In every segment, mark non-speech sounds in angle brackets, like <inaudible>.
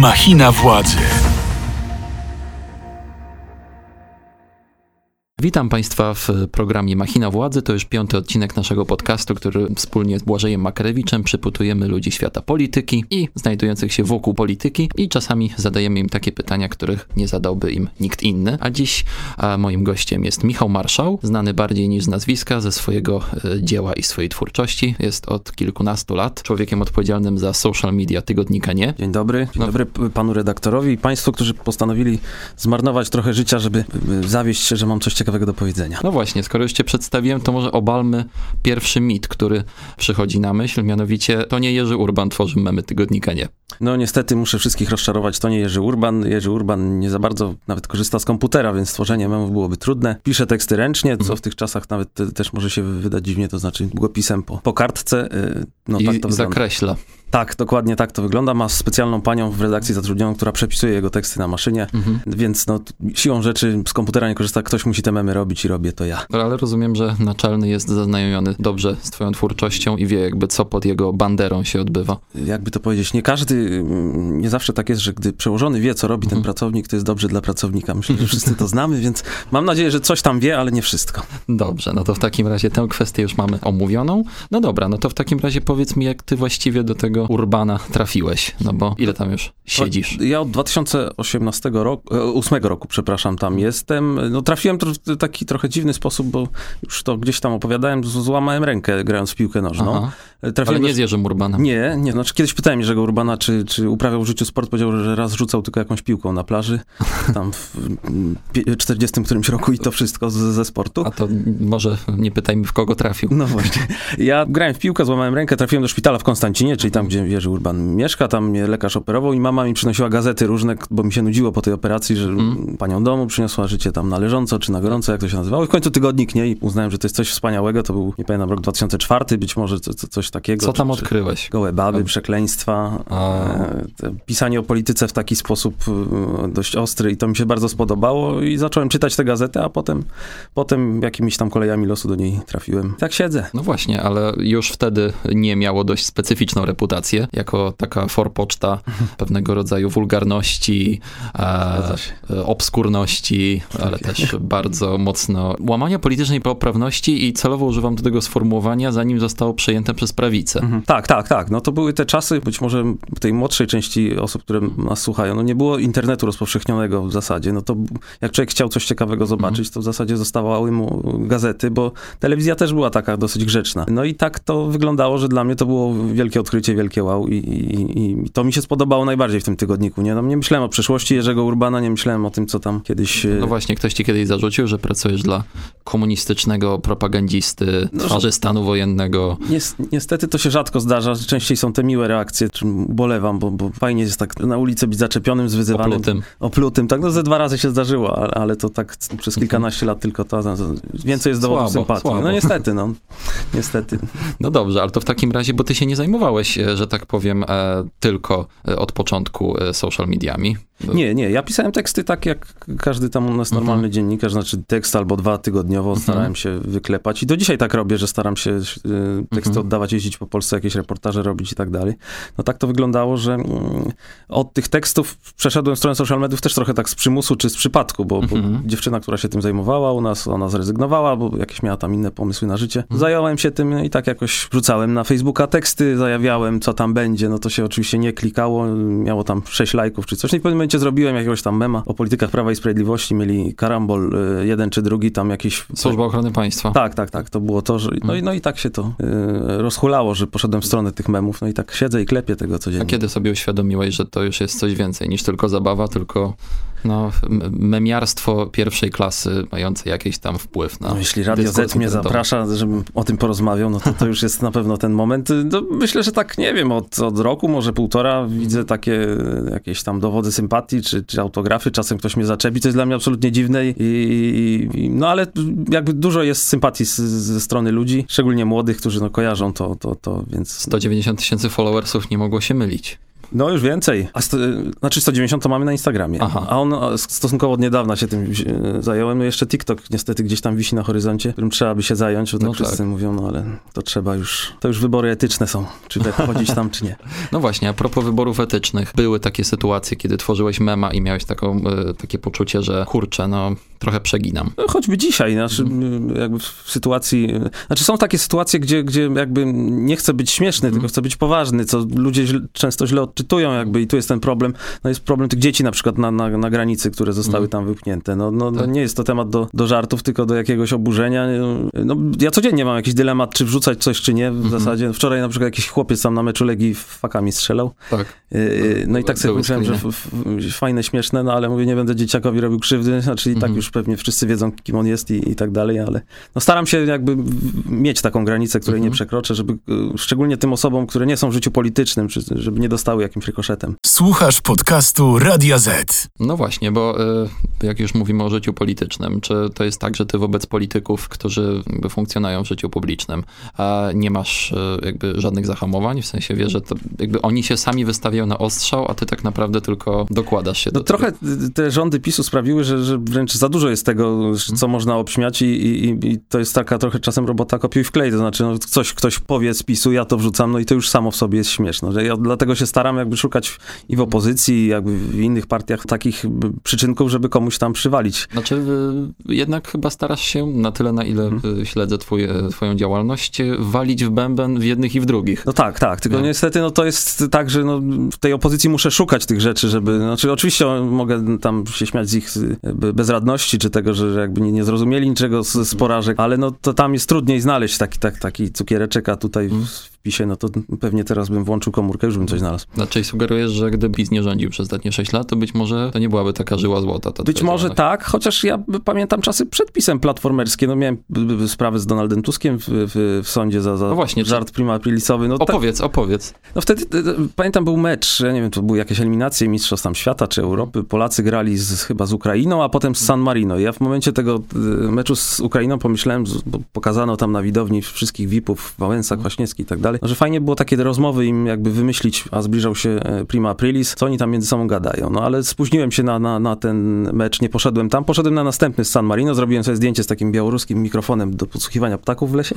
Machina władzy. Witam Państwa w programie Machina Władzy. To już piąty odcinek naszego podcastu, który wspólnie z Błażejem Makarewiczem przyputujemy ludzi świata polityki i znajdujących się wokół polityki i czasami zadajemy im takie pytania, których nie zadałby im nikt inny. A dziś a moim gościem jest Michał Marszał, znany bardziej niż z nazwiska ze swojego e, dzieła i swojej twórczości. Jest od kilkunastu lat człowiekiem odpowiedzialnym za social media tygodnika Nie. Dzień dobry. Dzień No. dobry panu redaktorowi i państwu, którzy postanowili zmarnować trochę życia, żeby y, zawieść się, że mam coś ciekawego do powiedzenia. No właśnie, skoro już cię przedstawiłem, to może obalmy pierwszy mit, który przychodzi na myśl, mianowicie to nie Jerzy Urban tworzy memy tygodnika Nie. No niestety muszę wszystkich rozczarować, to nie Jerzy Urban. Jerzy Urban nie za bardzo nawet korzysta z komputera, więc tworzenie memów byłoby trudne. Pisze teksty ręcznie, co w tych czasach nawet te, też może się wydać dziwnie, to znaczy długopisem po, po kartce. y, No I tak to wygląda. zakreśla. Tak, dokładnie tak to wygląda. Ma specjalną panią w redakcji zatrudnioną, która przepisuje jego teksty na maszynie, Mhm. więc no siłą rzeczy z komputera nie korzysta. Ktoś musi te memy robić i robię to ja. Ale rozumiem, że naczelny jest zaznajomiony dobrze z twoją twórczością i wie jakby co pod jego banderą się odbywa. jakby to powiedzieć, nie każdy, nie zawsze tak jest, że gdy przełożony wie, co robi ten Mhm. pracownik, to jest dobrze dla pracownika. Myślę, że <laughs> wszyscy to znamy, więc mam nadzieję, że coś tam wie, ale nie wszystko. Dobrze, no to w takim razie tę kwestię już mamy omówioną. No dobra, no to w takim razie powiedz mi, jak ty właściwie do tego Urbana trafiłeś, no bo ile tam już siedzisz? Ja od 2018 roku, e, 8 roku, przepraszam, tam jestem. No trafiłem w taki trochę dziwny sposób, bo już to gdzieś tam opowiadałem, złamałem rękę grając w piłkę nożną. Aha. E, Ale Trafiłem nie z Jerzym Urbanem. Nie, nie, znaczy kiedyś pytałem Jerzego Urbana, czy, czy uprawiał w życiu sport, powiedział, że raz rzucał tylko jakąś piłką na plaży, <laughs> tam w mm, pie- 40 którymś roku i to wszystko z, ze sportu. A to może nie pytajmy, w kogo trafił. No właśnie. Ja grałem w piłkę, złamałem rękę, trafiłem do szpitala w Konstancinie, czyli tam, gdzie Jerzy Urban mieszka, tam mnie lekarz operował i mama mi przynosiła gazety różne, bo mi się nudziło po tej operacji, że Mm. panią domu przyniosła życie tam na leżąco, czy na gorąco, jak to się nazywało. I w końcu tygodnik, nie? I uznałem, że to jest coś wspaniałego. To był, nie pamiętam, rok 2004, być może co, takiego. Co tam czy, odkryłeś? Gołe baby, przekleństwa, e, pisanie o polityce w taki sposób e, dość ostry i to mi się bardzo spodobało i zacząłem czytać tę gazetę, a potem, potem jakimiś tam kolejami losu do niej trafiłem. Tak siedzę. No właśnie, ale już wtedy nie miało dość specyficzną reputację, jako taka forpoczta <laughs> pewnego rodzaju wulgarności, e, e, obskurności, ale też bardzo mocno łamania politycznej poprawności i celowo używam do tego sformułowania, zanim zostało przejęte przez prawicę. Mhm. Tak, tak, tak. No to były te czasy, być może tej młodszej części osób, które nas słuchają, no nie było internetu rozpowszechnionego w zasadzie. No to jak człowiek chciał coś ciekawego zobaczyć, to w zasadzie zostawały mu gazety, bo telewizja też była taka dosyć grzeczna. No i tak to wyglądało, że dla mnie to było wielkie odkrycie, wielkie wow i, i, i to mi się spodobało najbardziej w tym tygodniku. Nie, no, nie myślałem o przyszłości Jerzego Urbana, nie myślałem o tym, co tam kiedyś... e, No właśnie, ktoś ci kiedyś zarzucił, że pracujesz dla komunistycznego propagandzisty, No, twarzy stanu wojennego. Nies- Niestety to się rzadko zdarza. Częściej są te miłe reakcje, czym bolewam, bo, bo fajnie jest tak na ulicy być zaczepionym, zwyzywanym. Oplutym. Oplutym, tak, no ze dwa razy się zdarzyło, ale, to tak przez kilkanaście lat tylko to, to więcej jest dowodów sympatii. słabo. No niestety, no, niestety. No dobrze, ale to w takim razie, bo ty się nie zajmowałeś, e, że tak powiem, e, tylko e, od początku social mediami. Nie, nie, ja pisałem teksty tak jak każdy tam u nas normalny Mhm. dziennikarz, znaczy tekst albo dwa tygodniowo starałem się wyklepać i do dzisiaj tak robię, że staram się teksty Mhm. oddawać, jeździć po Polsce, jakieś reportaże robić i tak dalej. No tak to wyglądało, że mm, od tych tekstów przeszedłem w stronę social mediów też trochę tak z przymusu czy z przypadku, bo, bo Mhm. dziewczyna, która się tym zajmowała u nas, ona zrezygnowała, bo jakieś miała tam inne pomysły na życie. Mhm. Zająłem się tym i tak jakoś wrzucałem na Facebooka teksty, zajawiałem, co tam będzie, no to się oczywiście nie klikało, miało tam 6 lajków czy coś. No i w pewnym momencie zrobiłem jakiegoś tam mema o politykach Prawa i Sprawiedliwości, mieli karambol y, jeden czy drugi, tam jakiś... Służba Ochrony Państwa. Tak, tak, tak, to było to, że... No i, no i tak się to y, rozhulało, że poszedłem w stronę tych memów, no i tak siedzę i klepię tego A codziennie. kiedy sobie uświadomiłeś, że to już jest coś więcej niż tylko zabawa, tylko no, memiarstwo pierwszej klasy mające jakiś tam wpływ na No, jeśli Radio Z mnie zaprasza, żebym o tym porozmawiał, no to to już jest na pewno ten moment. No, myślę, że tak, nie wiem, od, od roku, może półtora widzę takie e, jakieś tam dowody sympatii, czy, czy autografy. Czasem ktoś mnie zaczepi, co jest dla mnie absolutnie dziwne. I, i, i, no ale jakby dużo jest sympatii z, ze strony ludzi, szczególnie młodych, którzy no, kojarzą to, to, to, więc... 190 tysięcy followersów nie mogło się mylić. No już więcej. A sto, znaczy 190 to mamy na Instagramie. Aha. A on a, stosunkowo od niedawna się tym zająłem. No jeszcze TikTok niestety gdzieś tam wisi na horyzoncie, którym trzeba by się zająć, bo tak No wszyscy tak. mówią, no ale to trzeba już, to już wybory etyczne są, czy wchodzić tam, czy nie. <laughs> No właśnie, a propos wyborów etycznych, były takie sytuacje, kiedy tworzyłeś mema i miałeś taką, e, takie poczucie, że kurczę, no trochę przeginam. No, choćby dzisiaj, znaczy, jakby w sytuacji, znaczy są takie sytuacje, gdzie, gdzie jakby nie chcę być śmieszny, tylko chcę być poważny, co ludzie źle, często źle odczytują jakby i tu jest ten problem, no jest problem tych dzieci na przykład na, na, na granicy, które zostały tam wypchnięte, no, no, no Tak. nie jest to temat do, do żartów, tylko do jakiegoś oburzenia, no ja codziennie mam jakiś dylemat, czy wrzucać coś, czy nie, w zasadzie, wczoraj na przykład jakiś chłopiec tam na meczu Legii fakami strzelał, Tak. Yy, No i tak sobie myślałem, że fajne, śmieszne, no ale mówię, nie będę dzieciakowi robił krzywdy, <laughs> znaczy i tak Mhm. już pewnie wszyscy wiedzą, kim on jest i, i tak dalej, ale no staram się jakby mieć taką granicę, której nie Mhm. przekroczę, żeby y, szczególnie tym osobom, które nie są w życiu politycznym, czy, żeby nie dostały jakimś rykoszetem. Słuchasz podcastu Radia Z. No właśnie, bo y, jak już mówimy o życiu politycznym, czy to jest tak, że ty wobec polityków, którzy jakby funkcjonują w życiu publicznym, a nie masz y, jakby żadnych zahamowań, w sensie wiesz, że to jakby oni się sami wystawiają na ostrzał, a ty tak naprawdę tylko dokładasz się No do trochę tego. te rządy PiSu sprawiły, że, że wręcz za dużo jest tego, Mhm. co można obśmiać i, i, i- to jest taka trochę czasem robota kopiuj wklej, to znaczy no, coś ktoś powie z PiSu, ja to wrzucam, no i to już samo w sobie jest śmieszne, że ja dlatego się staram jakby szukać i w opozycji, jakby w innych partiach takich przyczynków, żeby komuś tam przywalić. Znaczy, y, jednak chyba starasz się, na tyle na ile Mhm. y, śledzę twoje, twoją działalność, y, walić w bęben w jednych i w drugich. No tak, tak, tylko No. niestety no to jest tak, że no, w tej opozycji muszę szukać tych rzeczy, żeby, znaczy oczywiście mogę tam się śmiać z ich bezradności, czy tego, że że jakby nie, nie zrozumieli niczego z, z porażek, ale no to tam jest trudniej znaleźć taki, tak, taki cukiereczek, a tutaj w, w PiSie, no to pewnie teraz bym włączył komórkę, już bym coś znalazł. Znaczy sugerujesz, że gdyby PiS nie rządził przez ostatnie 6 lat, to być może to nie byłaby taka żyła złota. Ta Być może tak, chociaż ja pamiętam czasy przed pisem platformerskie, no miałem sprawę z Donaldem Tuskiem w, w, w sądzie za, za No właśnie, czy- żart prima aprilisowy, no tak, Opowiedz, opowiedz. No wtedy, pamiętam, był mecz, ja nie wiem, to były jakieś eliminacje Mistrzostw tam świata czy Europy. Polacy grali z, chyba z Ukrainą, a potem z San Marino. Ja w momencie tego meczu z Ukrainą pomyślałem, bo pokazano tam na widowni wszystkich VIP-ów, Wałęsa, Kwaśniewski i tak dalej, no, że fajnie było takie rozmowy im jakby wymyślić, a zbliżał się e, Prima Aprilis, co oni tam między sobą gadają. No ale spóźniłem się na, na, na ten mecz, nie poszedłem tam. Poszedłem na następny z San Marino, zrobiłem sobie zdjęcie z takim białoruskim mikrofonem do podsłuchiwania ptaków w lesie.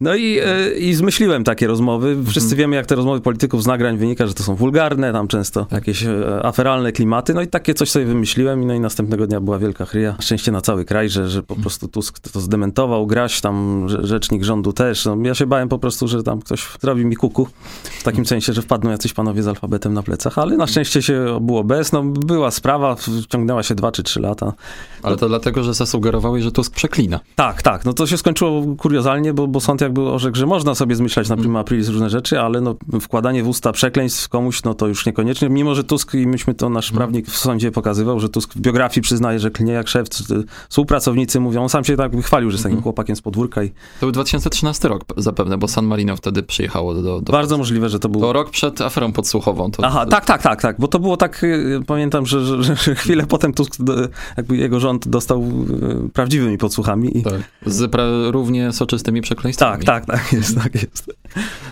No i, e, i zmyśliłem takie rozmowy. Wszyscy wiemy, jak te rozmowy polityków z nagrań wynika, że to są wulgarne, tam często jakieś e, aferalne klimaty. No i takie coś sobie wymyśliłem no i następnego dnia była wielka chryja. Szczęście na cały kraj, że, że po prostu Tusk to zdementował, Graś tam, rze- rzecznik rządu też. No, ja się bałem po prostu, że tam ktoś zrobi mi kuku. W takim sensie, że wpadną jacyś panowie z alfabetem na plecach, ale na szczęście się obyło bez. No była sprawa, ciągnęła się dwa czy trzy lata. Ale to dlatego, że zasugerowałeś, że Tusk przeklina. Tak, tak. No to się skończyło kuriozalnie, bo, bo sąd jakby orzekł, że można sobie zmyślać na prima aprilis różne rzeczy, ale no, wkładanie w usta przekleństw komuś, no to już niekoniecznie. Mimo, że Tusk, i myśmy to nasz prawnik w sądzie pokazywał, że Tusk w biografii przyznaje, że klnie jak szef. Współpracownicy mówią, on sam się tak chwalił, że jest takim chłopakiem z podwórka i To był 2013 rok zapewne, bo San Marino wtedy przyjechało do... do bardzo możliwe, że to był... To rok przed aferą podsłuchową. To, Aha, tak, tak, tak, tak, bo to było tak, y, pamiętam, że, że, że, chwilę potem Tusk, jakby jego rząd dostał y, prawdziwymi podsłuchami i... tak. Z równie soczystymi przekleństwami. Tak, tak, tak jest, tak jest.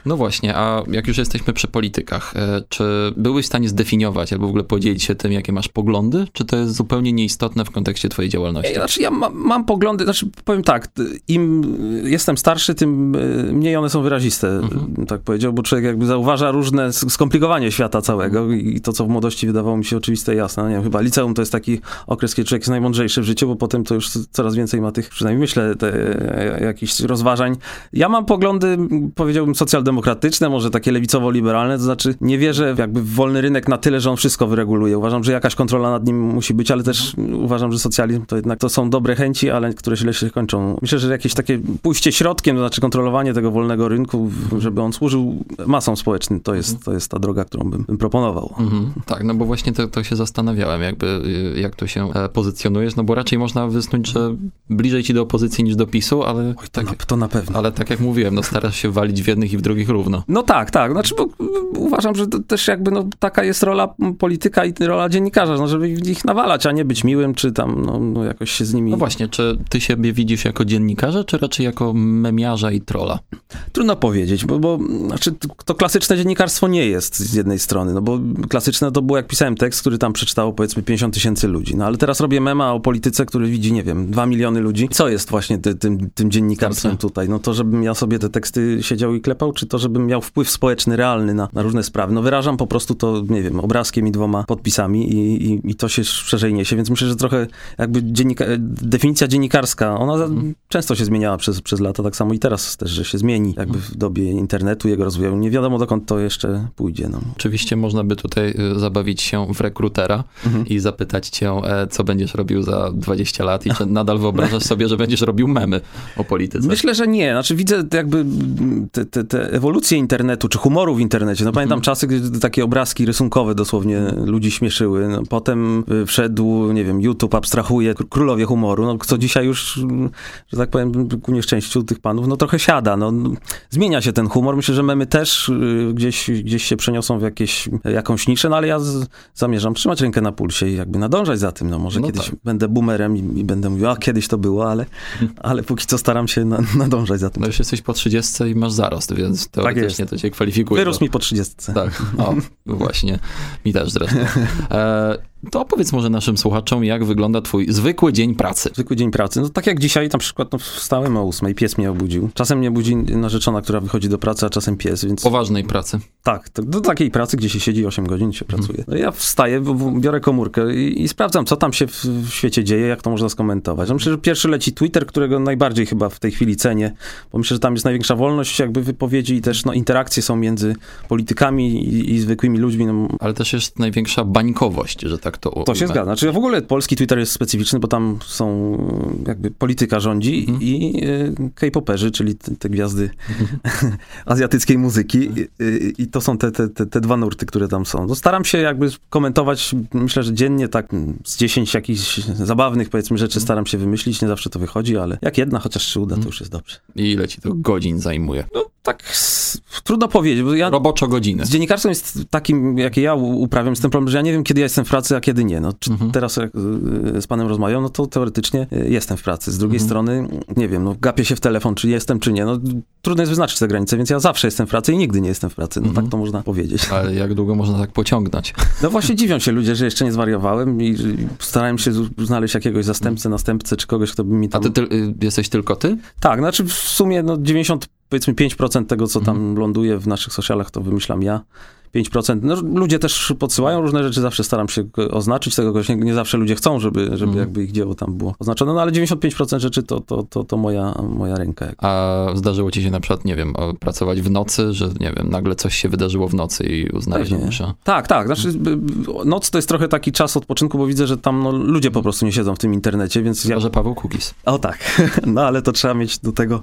No właśnie, a jak już jesteśmy przy politykach, e, czy byłeś w stanie zdefiniować albo w ogóle podzielić się tym, jakie masz poglądy, czy to jest zupełnie nieistotne w kontekście twojej działalności? Ja, znaczy ja ma, mam poglądy, znaczy powiem tak, im jestem starszy, tym y, mniej one są wyraziste, Mhm. tak powiedział, bo człowiek jakby zauważa różne skomplikowanie świata całego i to, co w młodości wydawało mi się oczywiste i jasne. No, nie wiem, chyba liceum to jest taki okres, kiedy człowiek jest najmądrzejszy w życiu, bo potem to już coraz więcej ma tych, przynajmniej myślę, te, e, jakichś rozważań. Ja mam poglądy, powiedziałbym, socjaldemokratyczne, może takie lewicowo-liberalne, to znaczy nie wierzę jakby w wolny rynek na tyle, że on wszystko wyreguluje. Uważam, że jakaś kontrola nad nim musi być, ale też uważam, że socjalizm to jednak to są dobre chęci, ale które źle się kończą. Myślę, że jakieś takie pójście środkiem, to znaczy kontrolowanie tego wolnego rynku, żeby on służył masom społecznym, to jest, to jest ta droga, którą bym, bym proponował. Mhm. Tak, no bo właśnie to, to się zastanawiałem, jakby y, jak to się e, pozycjonujesz, no bo raczej można wysnuć, że bliżej ci do opozycji niż do PiSu, ale, To, tak, na, to na pewno. ale tak jak mówiłem, no starasz się walić w jednych i w drugich równo. No tak, tak. Znaczy, bo uważam, że to też jakby no, taka jest rola polityka i rola dziennikarza, no, żeby ich nawalać, a nie być miłym, czy tam no, no, jakoś się z nimi... No właśnie, czy ty siebie widzisz jako dziennikarza, czy raczej jako memiarza i trola? Trudno powiedzieć. Bo, bo znaczy, to klasyczne dziennikarstwo nie jest z jednej strony, no bo klasyczne to było jak pisałem tekst, który tam przeczytało powiedzmy 50 tysięcy ludzi, no ale teraz robię mema o polityce, który widzi, nie wiem, 2 miliony ludzi. Co jest właśnie ty, tym, tym dziennikarstwem tutaj? No to, żebym ja sobie te teksty siedział i klepał, czy to, żebym miał wpływ społeczny, realny na, na różne sprawy? No wyrażam po prostu to, nie wiem, obrazkiem i dwoma podpisami i, i, i to się szerzej niesie, więc myślę, że trochę jakby dziennika, definicja dziennikarska, ona za- często się zmieniała przez, przez lata, tak samo i teraz też, że się zmieni jakby w dobie internetu, jego rozwoju. Nie wiadomo dokąd to jeszcze pójdzie. No. Oczywiście można by tutaj y, zabawić się w rekrutera Mhm. i zapytać cię, e, co będziesz robił za 20 lat i czy nadal wyobrażasz <laughs> sobie, że będziesz robił memy o polityce. Myślę, że nie. Znaczy widzę jakby te, te, te ewolucje internetu, czy humoru w internecie. No pamiętam czasy, gdy takie obrazki rysunkowe dosłownie ludzi śmieszyły. No, potem y, wszedł, nie wiem, YouTube abstrahuje, kr- królowie humoru, no, co dzisiaj już, że tak powiem, ku nieszczęściu tych panów, no trochę siada. No, zmienia się ten humor. Myślę, że memy też y, gdzieś, gdzieś się przeniosą w jakieś, jakąś niszę, no ale ja z, zamierzam trzymać rękę na pulsie i jakby nadążać za tym. No może No kiedyś tak. będę boomerem i, i będę mówił, a kiedyś to było, ale, <laughs> ale póki co staram się na, nadążać za tym. No już jesteś po 30 i masz zarost, więc teoretycznie to cię kwalifikuje. Wyrósł do- mi po 30. Tak, o, właśnie, mi też zresztą. <laughs> E, to opowiedz może naszym słuchaczom, jak wygląda twój zwykły dzień pracy. Zwykły dzień pracy. No tak jak dzisiaj, na przykład no, wstałem o 8, pies mnie obudził. Czasem mnie budzi narzeczona, która wychodzi do pracy, a czasem pies, więc Poważnej pracy. tak, do takiej pracy, gdzie się siedzi 8 godzin, się pracuje. No ja wstaję, biorę komórkę i, i sprawdzam, co tam się w, w świecie dzieje, jak to można skomentować. No myślę, że pierwszy leci Twitter, którego najbardziej chyba w tej chwili cenię, bo myślę, że tam jest największa wolność jakby wypowiedzi i też no, interakcje są między politykami i, i zwykłymi ludźmi. No, Ale też jest największa bańkowość, że tak to To się zgadza. Znaczy w ogóle polski Twitter jest specyficzny, bo tam są e, jakby polityka rządzi i e, K-poperzy, czyli te, te gwiazdy <laughs> azjatyckiej muzyki I, i, i to są te, te, te, dwa nurty, które tam są. No, staram się jakby komentować, myślę, że dziennie tak z 10 jakichś zabawnych powiedzmy rzeczy staram się wymyślić, nie zawsze to wychodzi, ale jak jedna chociaż się uda, to już jest dobrze. I ile ci to godzin zajmuje? No tak trudno powiedzieć, bo ja Roboczo godziny. z dziennikarstwem jest takim, jakie ja uprawiam, z tym problem, że ja nie wiem, kiedy ja jestem w pracy, a kiedy nie. No, czy teraz jak y, z panem rozmawiam, no to teoretycznie y, jestem w pracy. Z drugiej strony, nie wiem, no gapię się w telefon, czy jestem, czy nie. No, trudno jest wyznaczyć te granice, więc ja zawsze jestem w pracy i nigdy nie jestem w pracy. No tak to można powiedzieć. Ale jak długo można tak pociągnąć? <laughs> No właśnie dziwią się ludzie, że jeszcze nie zwariowałem i starałem się znaleźć jakiegoś zastępcę, następcę, czy kogoś, kto by mi A tam... ty, ty y, jesteś tylko ty? Tak, znaczy w sumie no 90, powiedzmy 5% tego, co tam ląduje w naszych socialach, to wymyślam ja. 5%. No, ludzie też podsyłają różne rzeczy, zawsze staram się oznaczyć tego kogoś. Nie, nie zawsze ludzie chcą, żeby, żeby jakby ich dzieło tam było oznaczone, no ale 95% rzeczy to, to, to, to moja, moja ręka. A zdarzyło ci się na przykład, nie wiem, pracować w nocy, że nie wiem, nagle coś się wydarzyło w nocy i uznałeś, że muszę... Tak, tak. Znaczy, noc to jest trochę taki czas odpoczynku, bo widzę, że tam no, ludzie po prostu nie siedzą w tym internecie, więc ja... Że Paweł Kukis. O tak, <laughs> no ale to trzeba mieć do tego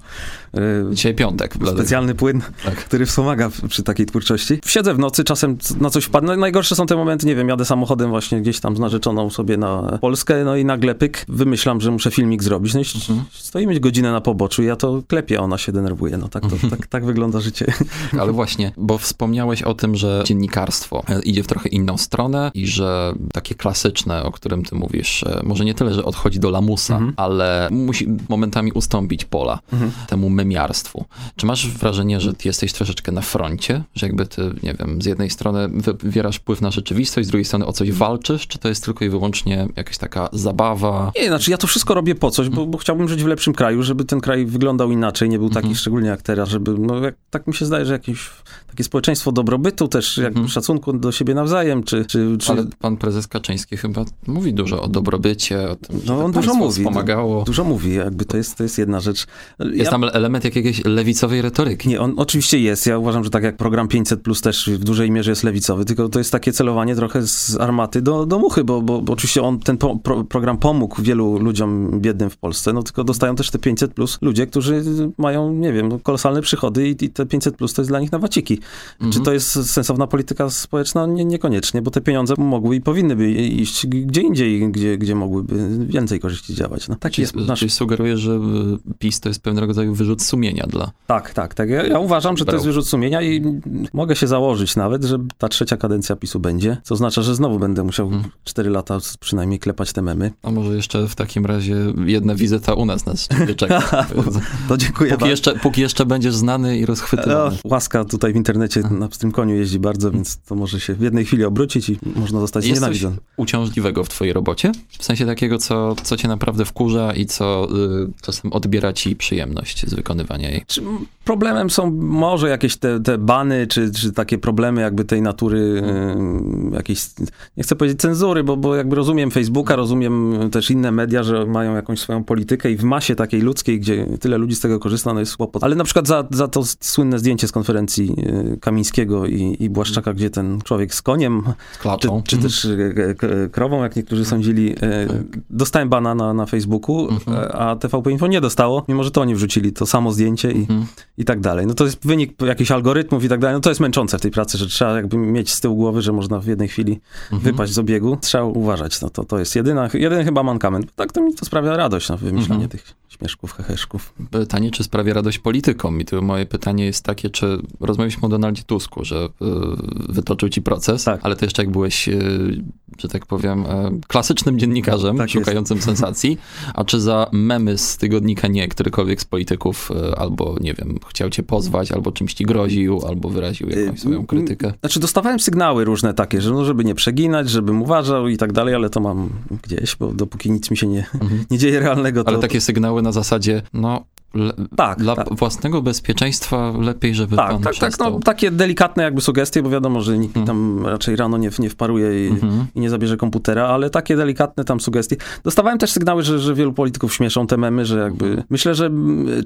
y, Dzisiaj piątek. specjalny płyn, Tak. który wspomaga przy takiej twórczości. Siedzę w nocy, czasem na coś wpadnę. Najgorsze są te momenty, nie wiem, jadę samochodem właśnie gdzieś tam z narzeczoną sobie na Polskę, no i nagle pyk, wymyślam, że muszę filmik zrobić. No i Mhm. stoimy godzinę na poboczu i ja to klepię, ona się denerwuje. No tak, to, tak, tak wygląda życie. <laughs> Ale właśnie, bo wspomniałeś o tym, że dziennikarstwo e, idzie w trochę inną stronę i że takie klasyczne, o którym ty mówisz, e, może nie tyle, że odchodzi do lamusa, Mhm. ale musi momentami ustąpić pola temu memiarstwu. Czy masz wrażenie, że ty jesteś troszeczkę na froncie? Że jakby ty, nie wiem, z jednej strony wywierasz wpływ na rzeczywistość, z drugiej strony o coś walczysz? Czy to jest tylko i wyłącznie jakaś taka zabawa? Nie, znaczy ja to wszystko robię po coś, bo, bo chciałbym żyć w lepszym kraju, żeby ten kraj wyglądał inaczej, nie był taki szczególnie jak teraz, żeby, no jak, tak mi się zdaje, że jakieś takie społeczeństwo dobrobytu też, jakby szacunku do siebie nawzajem, czy... czy, czy... Ale pan prezes Kaczyński chyba mówi dużo o dobrobycie, o tym, No, on dużo mówi. wspomagało. Dużo mówi, jakby to jest, to jest jedna rzecz. Jest tam element jakiejś lewicowej retoryki. Nie, on oczywiście jest. Ja uważam, że tak jak program 500 plus też w dużej mierze jest lewicowy, tylko to jest takie celowanie trochę z armaty do, do muchy, bo, bo, bo oczywiście on, ten po, pro, program pomógł wielu ludziom biednym w Polsce, no tylko dostają też te 500 plus ludzie, którzy mają, nie wiem, kolosalne przychody i, i te 500 plus to jest dla nich na waciki. Czy to jest sensowna polityka społeczna? Nie, niekoniecznie, bo te pieniądze mogły i powinny by iść gdzie indziej, gdzie, gdzie mogłyby więcej korzyści działać. No, Czyli, jest nasz czyli sugerujesz, że y, PiS to jest pewnego rodzaju wyrzut sumienia dla... Tak, tak, tak. Ja, ja uważam, że to jest wyrzut sumienia i mogę się założyć na nawet, że ta trzecia kadencja PiSu będzie, co oznacza, że znowu będę musiał Mhm. 4 lata przynajmniej klepać te memy. A może jeszcze w takim razie jedna wizyta u nas nas czeka. <laughs> To dziękuję Póki bardzo. jeszcze, póki jeszcze będziesz znany i No, rozchwytywany. łaska tutaj w internecie na pstrym koniu jeździ bardzo, więc to może się w jednej chwili obrócić i można zostać Jest coś nienawidzony. uciążliwego w twojej robocie? W sensie takiego, co, co cię naprawdę wkurza i co y, czasem odbiera ci przyjemność z wykonywania jej. Czy problemem są może jakieś te, te bany, czy, czy takie problemy jakby tej natury, y, jakiejś, nie chcę powiedzieć cenzury, bo, bo jakby rozumiem Facebooka, rozumiem też inne media, że mają jakąś swoją politykę i w masie takiej ludzkiej, gdzie tyle ludzi z tego korzysta, no jest kłopot. Ale na przykład za, za to słynne zdjęcie z konferencji y, Kamińskiego i, i Błaszczaka, gdzie ten człowiek z koniem, Z czy, czy też e, krową, jak niektórzy sądzili. E, Dostałem bana na, na Facebooku, Mhm. e, a TVP Info nie dostało, mimo że to oni wrzucili to samo zdjęcie i, Mhm. i tak dalej. No to jest wynik jakichś algorytmów i tak dalej. No to jest męczące w tej pracy, że trzeba jakby mieć z tyłu głowy, że można w jednej chwili Mhm. wypaść z obiegu. Trzeba uważać. No to, to jest jedyna, jedyny chyba mankament. Tak to mi to sprawia radość, no, wymyślanie Mhm. tych śmieszków, heheszków. Pytanie, czy sprawia radość politykom? I tu moje pytanie jest takie, czy rozmawialiśmy o Donaldzie Tusku, że y, wytoczył ci proces, Tak. ale to jeszcze jak byłeś, y, że tak powiem, y, klasycznym dziennikarzem, Tak jest. szukającym sensacji, a czy za memy z tygodnika nie, którykolwiek z polityków albo, nie wiem, chciał cię pozwać, albo czymś ci groził, albo wyraził jakąś swoją krytykę? Znaczy dostawałem sygnały różne takie, że no, żeby nie przeginać, żebym uważał i tak dalej, ale to mam gdzieś, bo dopóki nic mi się nie, Mhm. nie dzieje realnego, to... Ale takie sygnały na zasadzie, no, le, Tak, dla tak. własnego bezpieczeństwa lepiej, żeby Tak, pan tak, tak, przestał. no, takie delikatne jakby sugestie, bo wiadomo, że nikt mi tam raczej rano nie, nie wparuje i, Mhm. i nie zabierze komputera, ale takie delikatne tam sugestie. Dostawałem też sygnały, że, że wielu polityków śmieszą te memy, że jakby... Myślę, że mm,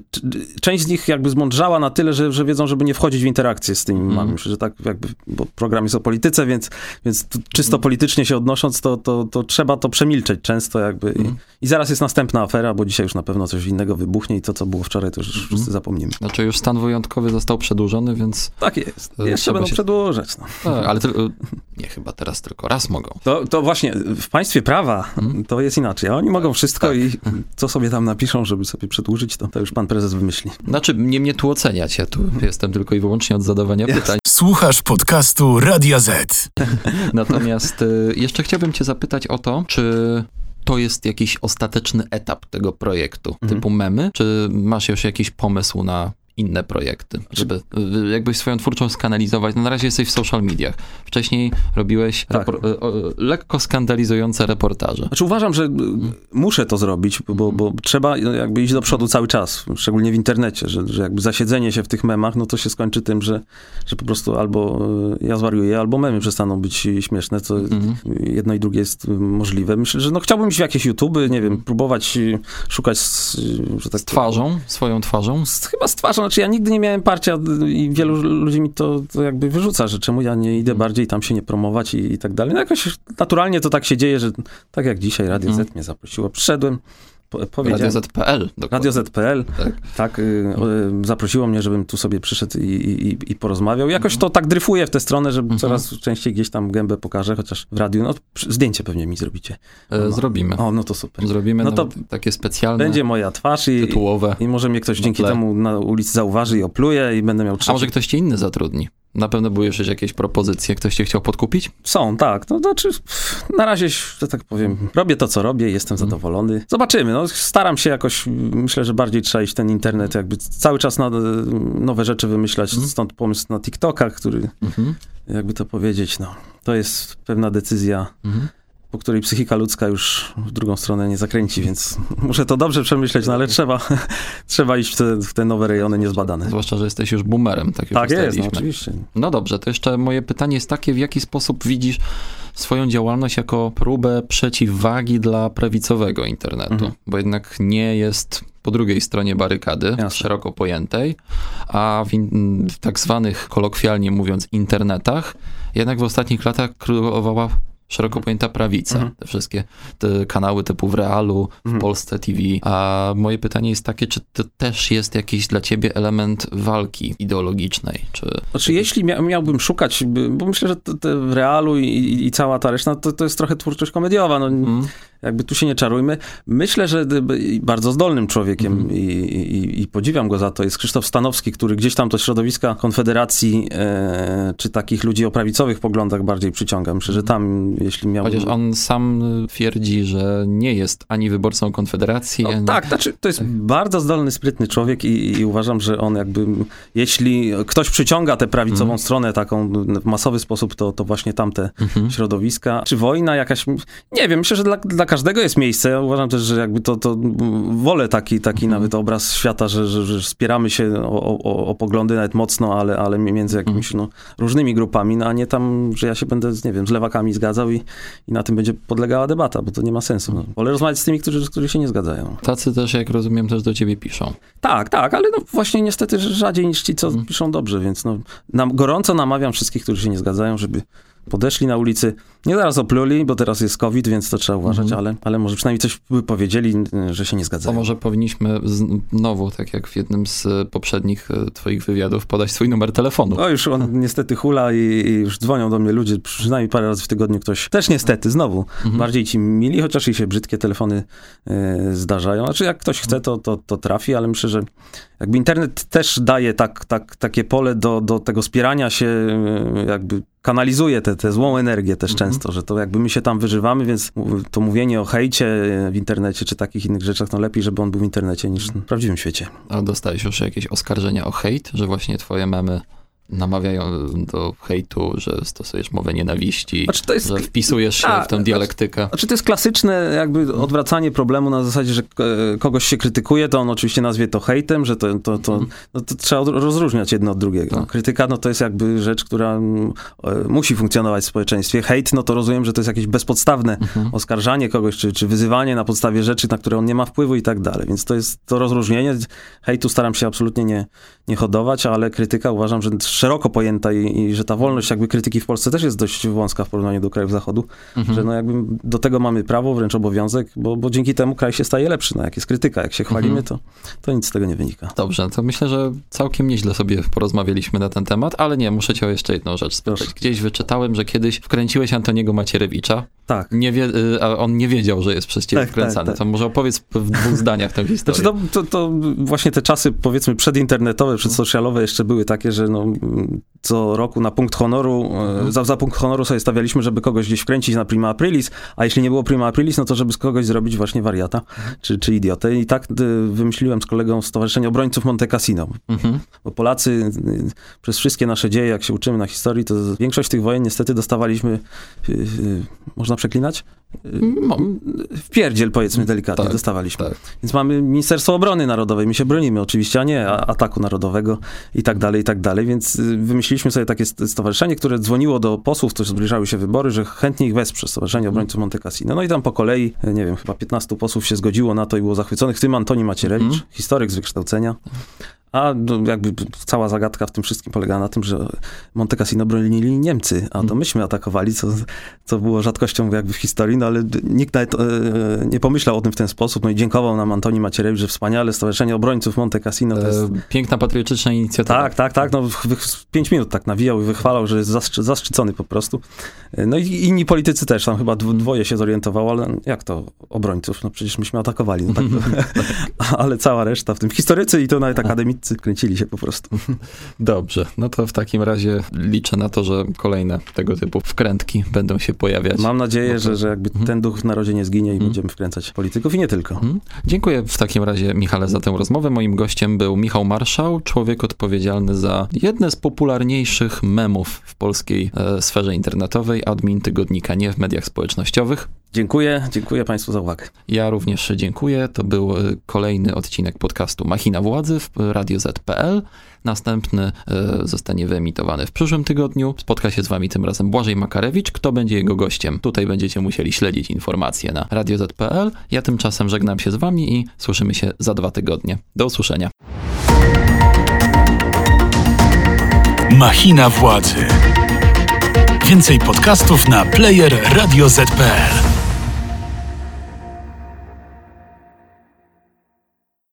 część z nich jakby zmądrzała na tyle, że, że wiedzą, żeby nie wchodzić w interakcję z tymi memami. Myślę, że tak jakby, bo program jest o polityce, więc, więc czysto politycznie się odnosząc, to, to, to trzeba to przemilczeć często jakby. I, I zaraz jest następna afera, bo dzisiaj już na pewno coś innego wybuchnie i to, co było wczoraj, to już wszyscy zapomnimy. Znaczy już stan wyjątkowy został przedłużony, więc Tak jest. To Jeszcze będą się- przedłużać. No. tak, ale ty, nie chyba teraz tylko raz mogą. To, to właśnie w państwie prawa Mhm. to jest inaczej. Oni mogą wszystko tak. i co sobie tam napiszą, żeby sobie przedłużyć, to, to już pan prezes wymyśli. Znaczy, nie mnie tu oceniać, ja tu jestem tylko i wyłącznie od zadawania pytań. Słuchasz podcastu Radia Z. <laughs> Natomiast y, jeszcze chciałbym cię zapytać o to, czy to jest jakiś ostateczny etap tego projektu, Mhm. typu memy, czy masz już jakiś pomysł na inne projekty, żeby y, jakbyś swoją twórczość skanalizować. No na razie jesteś w social mediach. Wcześniej robiłeś Tak. y, lekko skandalizujące reportaże. Znaczy uważam, że y, muszę to zrobić, bo, bo trzeba jakby iść do przodu cały czas, szczególnie w internecie, że, że jakby zasiedzenie się w tych memach, no to się skończy tym, że, że po prostu albo ja zwariuję, albo memy przestaną być śmieszne, co Mhm. jedno i drugie jest możliwe. Myślę, że no chciałbym iść w jakieś YouTube, nie wiem, próbować y, szukać, że tak Z twarzą, swoją twarzą. Z, chyba z twarzą, znaczy ja nigdy nie miałem parcia i wielu ludzi mi to, to jakby wyrzuca, że czemu ja nie idę bardziej tam się nie promować i, i tak dalej. No jakoś naturalnie to tak się dzieje, że tak jak dzisiaj Radio Mhm. Z mnie zaprosiło, przyszedłem, powiedziałem... Radio Z.pl. dokładnie. Radio Z.pl, Tak. tak, y, y, zaprosiło mnie, żebym tu sobie przyszedł i, i, i- porozmawiał. Jakoś to tak dryfuje w tę stronę, że Mhm. coraz częściej gdzieś tam gębę pokażę, chociaż w radiu, no zdjęcie pewnie mi zrobicie. E, No. Zrobimy. O, no to super. Zrobimy No to nawet takie specjalne, Będzie moja twarz i, tytułowe. i może mnie ktoś dzięki temu na ulicy zauważy i opluje i będę miał A może trzeci ktoś cię inny zatrudni? Na pewno były już jakieś propozycje, ktoś cię chciał podkupić? Są, tak. No to znaczy, na razie, że tak powiem, robię to, co robię, jestem Mhm. zadowolony. Zobaczymy. No, staram się jakoś, myślę, że bardziej trzeba iść ten internet, jakby cały czas na, nowe rzeczy wymyślać. Mhm. Stąd pomysł na TikToka, który, Mhm. jakby to powiedzieć, no, to jest pewna decyzja. Po której psychika ludzka już w drugą stronę nie zakręci, więc <laughs> muszę to dobrze przemyśleć, no ale trzeba, <laughs> trzeba iść w te, w te nowe rejony niezbadane. Zwłaszcza, że jesteś już boomerem, tak już Tak jest, no, oczywiście. No dobrze, to jeszcze moje pytanie jest takie, w jaki sposób widzisz swoją działalność jako próbę przeciwwagi dla prawicowego internetu? Mhm. Bo jednak nie jest po drugiej stronie barykady, Jasne. szeroko pojętej, a w, in, w tak zwanych, kolokwialnie mówiąc, internetach, jednak w ostatnich latach królowała szeroko pojęta prawica. Mhm. Te wszystkie te kanały typu w Realu, w Mhm. Polsce TV. A moje pytanie jest takie, czy to też jest jakiś dla ciebie element walki ideologicznej? Czy Znaczy, jeśli mia miałbym szukać, bo myślę, że w realu i, i, cała ta reszta, to, to jest trochę twórczość komediowa. No, Mm. Jakby tu się nie czarujmy. Myślę, że bardzo zdolnym człowiekiem Mhm. i, i, i podziwiam go za to jest Krzysztof Stanowski, który gdzieś tam to środowiska Konfederacji e, czy takich ludzi o prawicowych poglądach bardziej przyciąga. Myślę, że tam, jeśli miałbym... Chociaż on sam twierdzi, że nie jest ani wyborcą Konfederacji, No, ani... tak, znaczy, to jest bardzo zdolny, sprytny człowiek i, i uważam, że on jakby, jeśli ktoś przyciąga tę prawicową Mhm. stronę taką w masowy sposób, to, to właśnie tamte Mhm. środowiska. Czy wojna jakaś, nie wiem, myślę, że dla, dla każdego jest miejsce. Ja uważam też, że jakby to, to wolę taki, taki Mhm. nawet obraz świata, że, że, że wspieramy się o, o, o poglądy nawet mocno, ale, ale między jakimiś Mhm. no, różnymi grupami, no, a nie tam, że ja się będę, nie wiem, z lewakami zgadzał i, i na tym będzie podlegała debata, bo to nie ma sensu. Wolę rozmawiać z tymi, którzy, którzy się nie zgadzają. Tacy też, jak rozumiem, też do ciebie piszą. Tak, tak, ale no właśnie niestety rzadziej niż ci, co Mhm. piszą dobrze, więc no, nam, gorąco namawiam wszystkich, którzy się nie zgadzają, żeby podeszli na ulicy, nie zaraz opluli, bo teraz jest COVID, więc to trzeba uważać, Mhm. ale, ale może przynajmniej coś by powiedzieli, że się nie To zgadzają. może powinniśmy znowu, tak jak w jednym z e, poprzednich e, twoich wywiadów, podać swój numer telefonu. No już on <laughs> niestety hula i, i już dzwonią do mnie ludzie, przynajmniej parę razy w tygodniu ktoś, też niestety, znowu, Mhm. bardziej ci mili, chociaż i się brzydkie telefony y, zdarzają. Znaczy jak ktoś chce, to, to, to trafi, ale myślę, że jakby internet też daje tak, tak, takie pole do, do tego spierania się, jakby kanalizuje tę złą energię też Często, że to jakby my się tam wyżywamy, więc to mówienie o hejcie w internecie czy takich innych rzeczach, no lepiej, żeby on był w internecie niż w prawdziwym świecie. A dostałeś już jakieś oskarżenia o hejt, że właśnie twoje memy namawiają do hejtu, że stosujesz mowę nienawiści, Znaczy jest... że wpisujesz się A, w tę dialektykę. Znaczy to jest klasyczne jakby odwracanie problemu na zasadzie, że e, kogoś się krytykuje, to on oczywiście nazwie to hejtem, że to, to, to, Mhm. no to trzeba rozróżniać jedno od drugiego. Tak. Krytyka no to jest jakby rzecz, która e, musi funkcjonować w społeczeństwie. Hejt no to rozumiem, że to jest jakieś bezpodstawne Mhm. oskarżanie kogoś, czy, czy wyzywanie na podstawie rzeczy, na które on nie ma wpływu i tak dalej. Więc to jest to rozróżnienie. Hejtu staram się absolutnie nie, nie hodować, ale krytyka uważam, że szeroko pojęta i, i że ta wolność jakby krytyki w Polsce też jest dość wąska w porównaniu do krajów zachodu Mhm. że no jakby do tego mamy prawo, wręcz obowiązek, bo, bo dzięki temu kraj się staje lepszy. No jak jest krytyka, jak się chwalimy, Mhm. to, to nic z tego nie wynika. Dobrze, to myślę, że całkiem nieźle sobie porozmawialiśmy na ten temat, ale nie, muszę cię o jeszcze jedną rzecz spytać. Proszę. Gdzieś wyczytałem, że kiedyś wkręciłeś Antoniego Macierewicza, Tak. nie wie, y, a on nie wiedział, że jest przez ciebie Tak, tak, wkręcany. tak. To może opowiedz w dwóch <laughs> zdaniach tę historię. Znaczy to, to, to właśnie te czasy powiedzmy przedinternetowe, przedsocialowe jeszcze były takie, że no, co roku na punkt honoru, Mhm. za, za punkt honoru sobie stawialiśmy, żeby kogoś gdzieś wkręcić na prima aprilis, a jeśli nie było prima aprilis, no to żeby z kogoś zrobić właśnie wariata Mhm. czy, czy idiotę. I tak y, wymyśliłem z kolegą Stowarzyszenie Obrońców Monte Cassino. Mhm. Bo Polacy y, przez wszystkie nasze dzieje, jak się uczymy na historii, to większość tych wojen niestety dostawaliśmy, y, można przeklinać? Y, Mo- W pierdziel, powiedzmy delikatnie, Tak, dostawaliśmy. tak. Więc mamy Ministerstwo Obrony Narodowej, my się bronimy oczywiście, a nie ataku narodowego i tak dalej, i tak dalej. Więc y, wymyśliliśmy sobie takie st- stowarzyszenie, które dzwoniło do posłów, którzy zbliżały się wybory, że chętnie ich wesprze, Stowarzyszenie Obrońców Monte Cassino. No i tam po kolei, y, nie wiem, chyba 15 posłów się zgodziło na to i było zachwyconych, w tym Antoni Macierewicz, Mhm. historyk z wykształcenia. A no, jakby cała zagadka w tym wszystkim polega na tym, że Monte Cassino bronili Niemcy, a to Mhm. myśmy atakowali, co, co było rzadkością jakby w historii, no ale nikt nawet e, nie pomyślał o tym w ten sposób, no i dziękował nam Antoni Macierewicz, że wspaniale Stowarzyszenie Obrońców Monte Cassino to jest... E, Piękna, patriotyczna inicjatywa. Tak, tak, tak, no w, w, w pięć minut tak nawijał i wychwalał, że jest zaszczy, zaszczycony po prostu. E, No i inni politycy też, tam chyba dwo- dwoje się zorientowało, ale jak to obrońców? No przecież myśmy atakowali, no tak, <laughs> <laughs> ale cała reszta, w tym historycy i to nawet akademicy kręcili się po prostu. <laughs> Dobrze, no to w takim razie liczę na to, że kolejne tego typu wkrętki będą się pojawiać. Mam nadzieję, No to- że, że jakby Mhm. ten duch w narodzie nie zginie i Mhm. będziemy wkręcać polityków i nie tylko. Mhm. Dziękuję w takim razie, Michale, za tę rozmowę. Moim gościem był Michał Marszał, człowiek odpowiedzialny za jedne z popularniejszych memów w polskiej e, sferze internetowej, admin tygodnika Nie w mediach społecznościowych. Dziękuję, dziękuję Państwu za uwagę. Ja również dziękuję. To był e, kolejny odcinek podcastu Machina Władzy w Radio Z.pl. Następny e, zostanie wyemitowany w przyszłym tygodniu. Spotka się z wami tym razem Błażej Makarewicz. Kto będzie jego gościem? Tutaj będziecie musieli śledzić informacje na Radio Z.pl. Ja tymczasem żegnam się z wami i słyszymy się za dwa tygodnie. Do usłyszenia. Machina władzy. Więcej podcastów na player radioz.pl